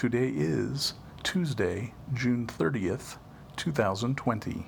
Today is Tuesday, June 30th, 2020.